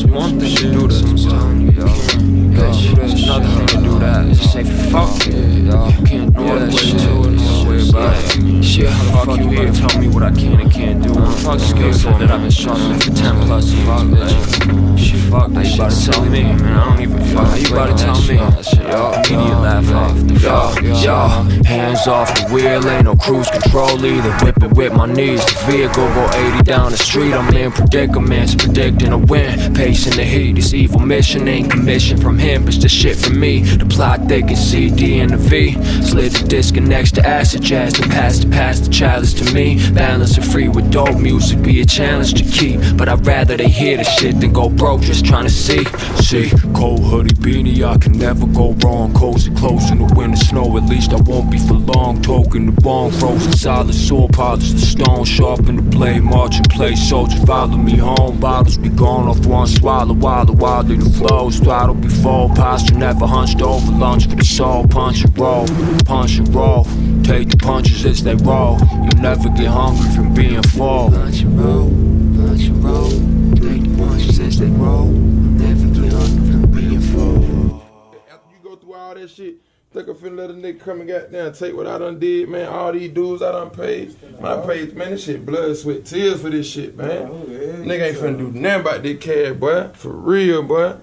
Most want they should do this. Sometimes, yo. Bitch, there's nothing to do that. Just say fuck it. You can't do that. Shit. Do about it. Shit, how the fuck you here? Tell me what I can and can't do. I'm fuck scared so that I've been struggling for 10 plus years, bitch. Shit, fuck that. You about to tell me? Man, I don't even fuck. How you about to tell me? Yo, media laugh off. the Yo, yo hands off the wheel, ain't no cruise control either. Whipping with my knees, the vehicle go 80 down the street. I'm in predicaments, predicting a win. Pacing the heat, this evil mission ain't commissioned from him, it's just shit from me. The plot thick and CD and the V. Slid the disconnects to acid jazz, the past to pass the chalice to me. Balance and free with dope music, be a challenge to keep. But I'd rather they hear the shit than go broke just trying to see. See, cold hoodie beanie, I can never go wrong. Cozy close in the winter snow, at least I won't be for long. Token the bone, frozen solid, sword polish the stone, sharpen the blade, march and play soldier, follow me home. Bottles be gone off one swallow, wilder, wilder the flows. Throttle be full, posture, never hunched over lunch for the soul. Punch and roll, punch and roll. Take the punches as they roll. You'll never get hungry from being full. Punch and roll, punch and roll. Take the punches as they roll. You'll never get hungry from being full. After you go through all that shit, think I'm finna let a nigga come and goddamn take what I done did, man. All these dudes I done paid. I paid, man, this shit blood, sweat, tears for this shit, man. Nigga ain't finna do nothing about this cash, boy. For real, boy.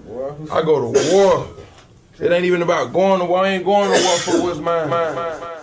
I go to war. It ain't even about going to war. I ain't going to war for what's mine. mine.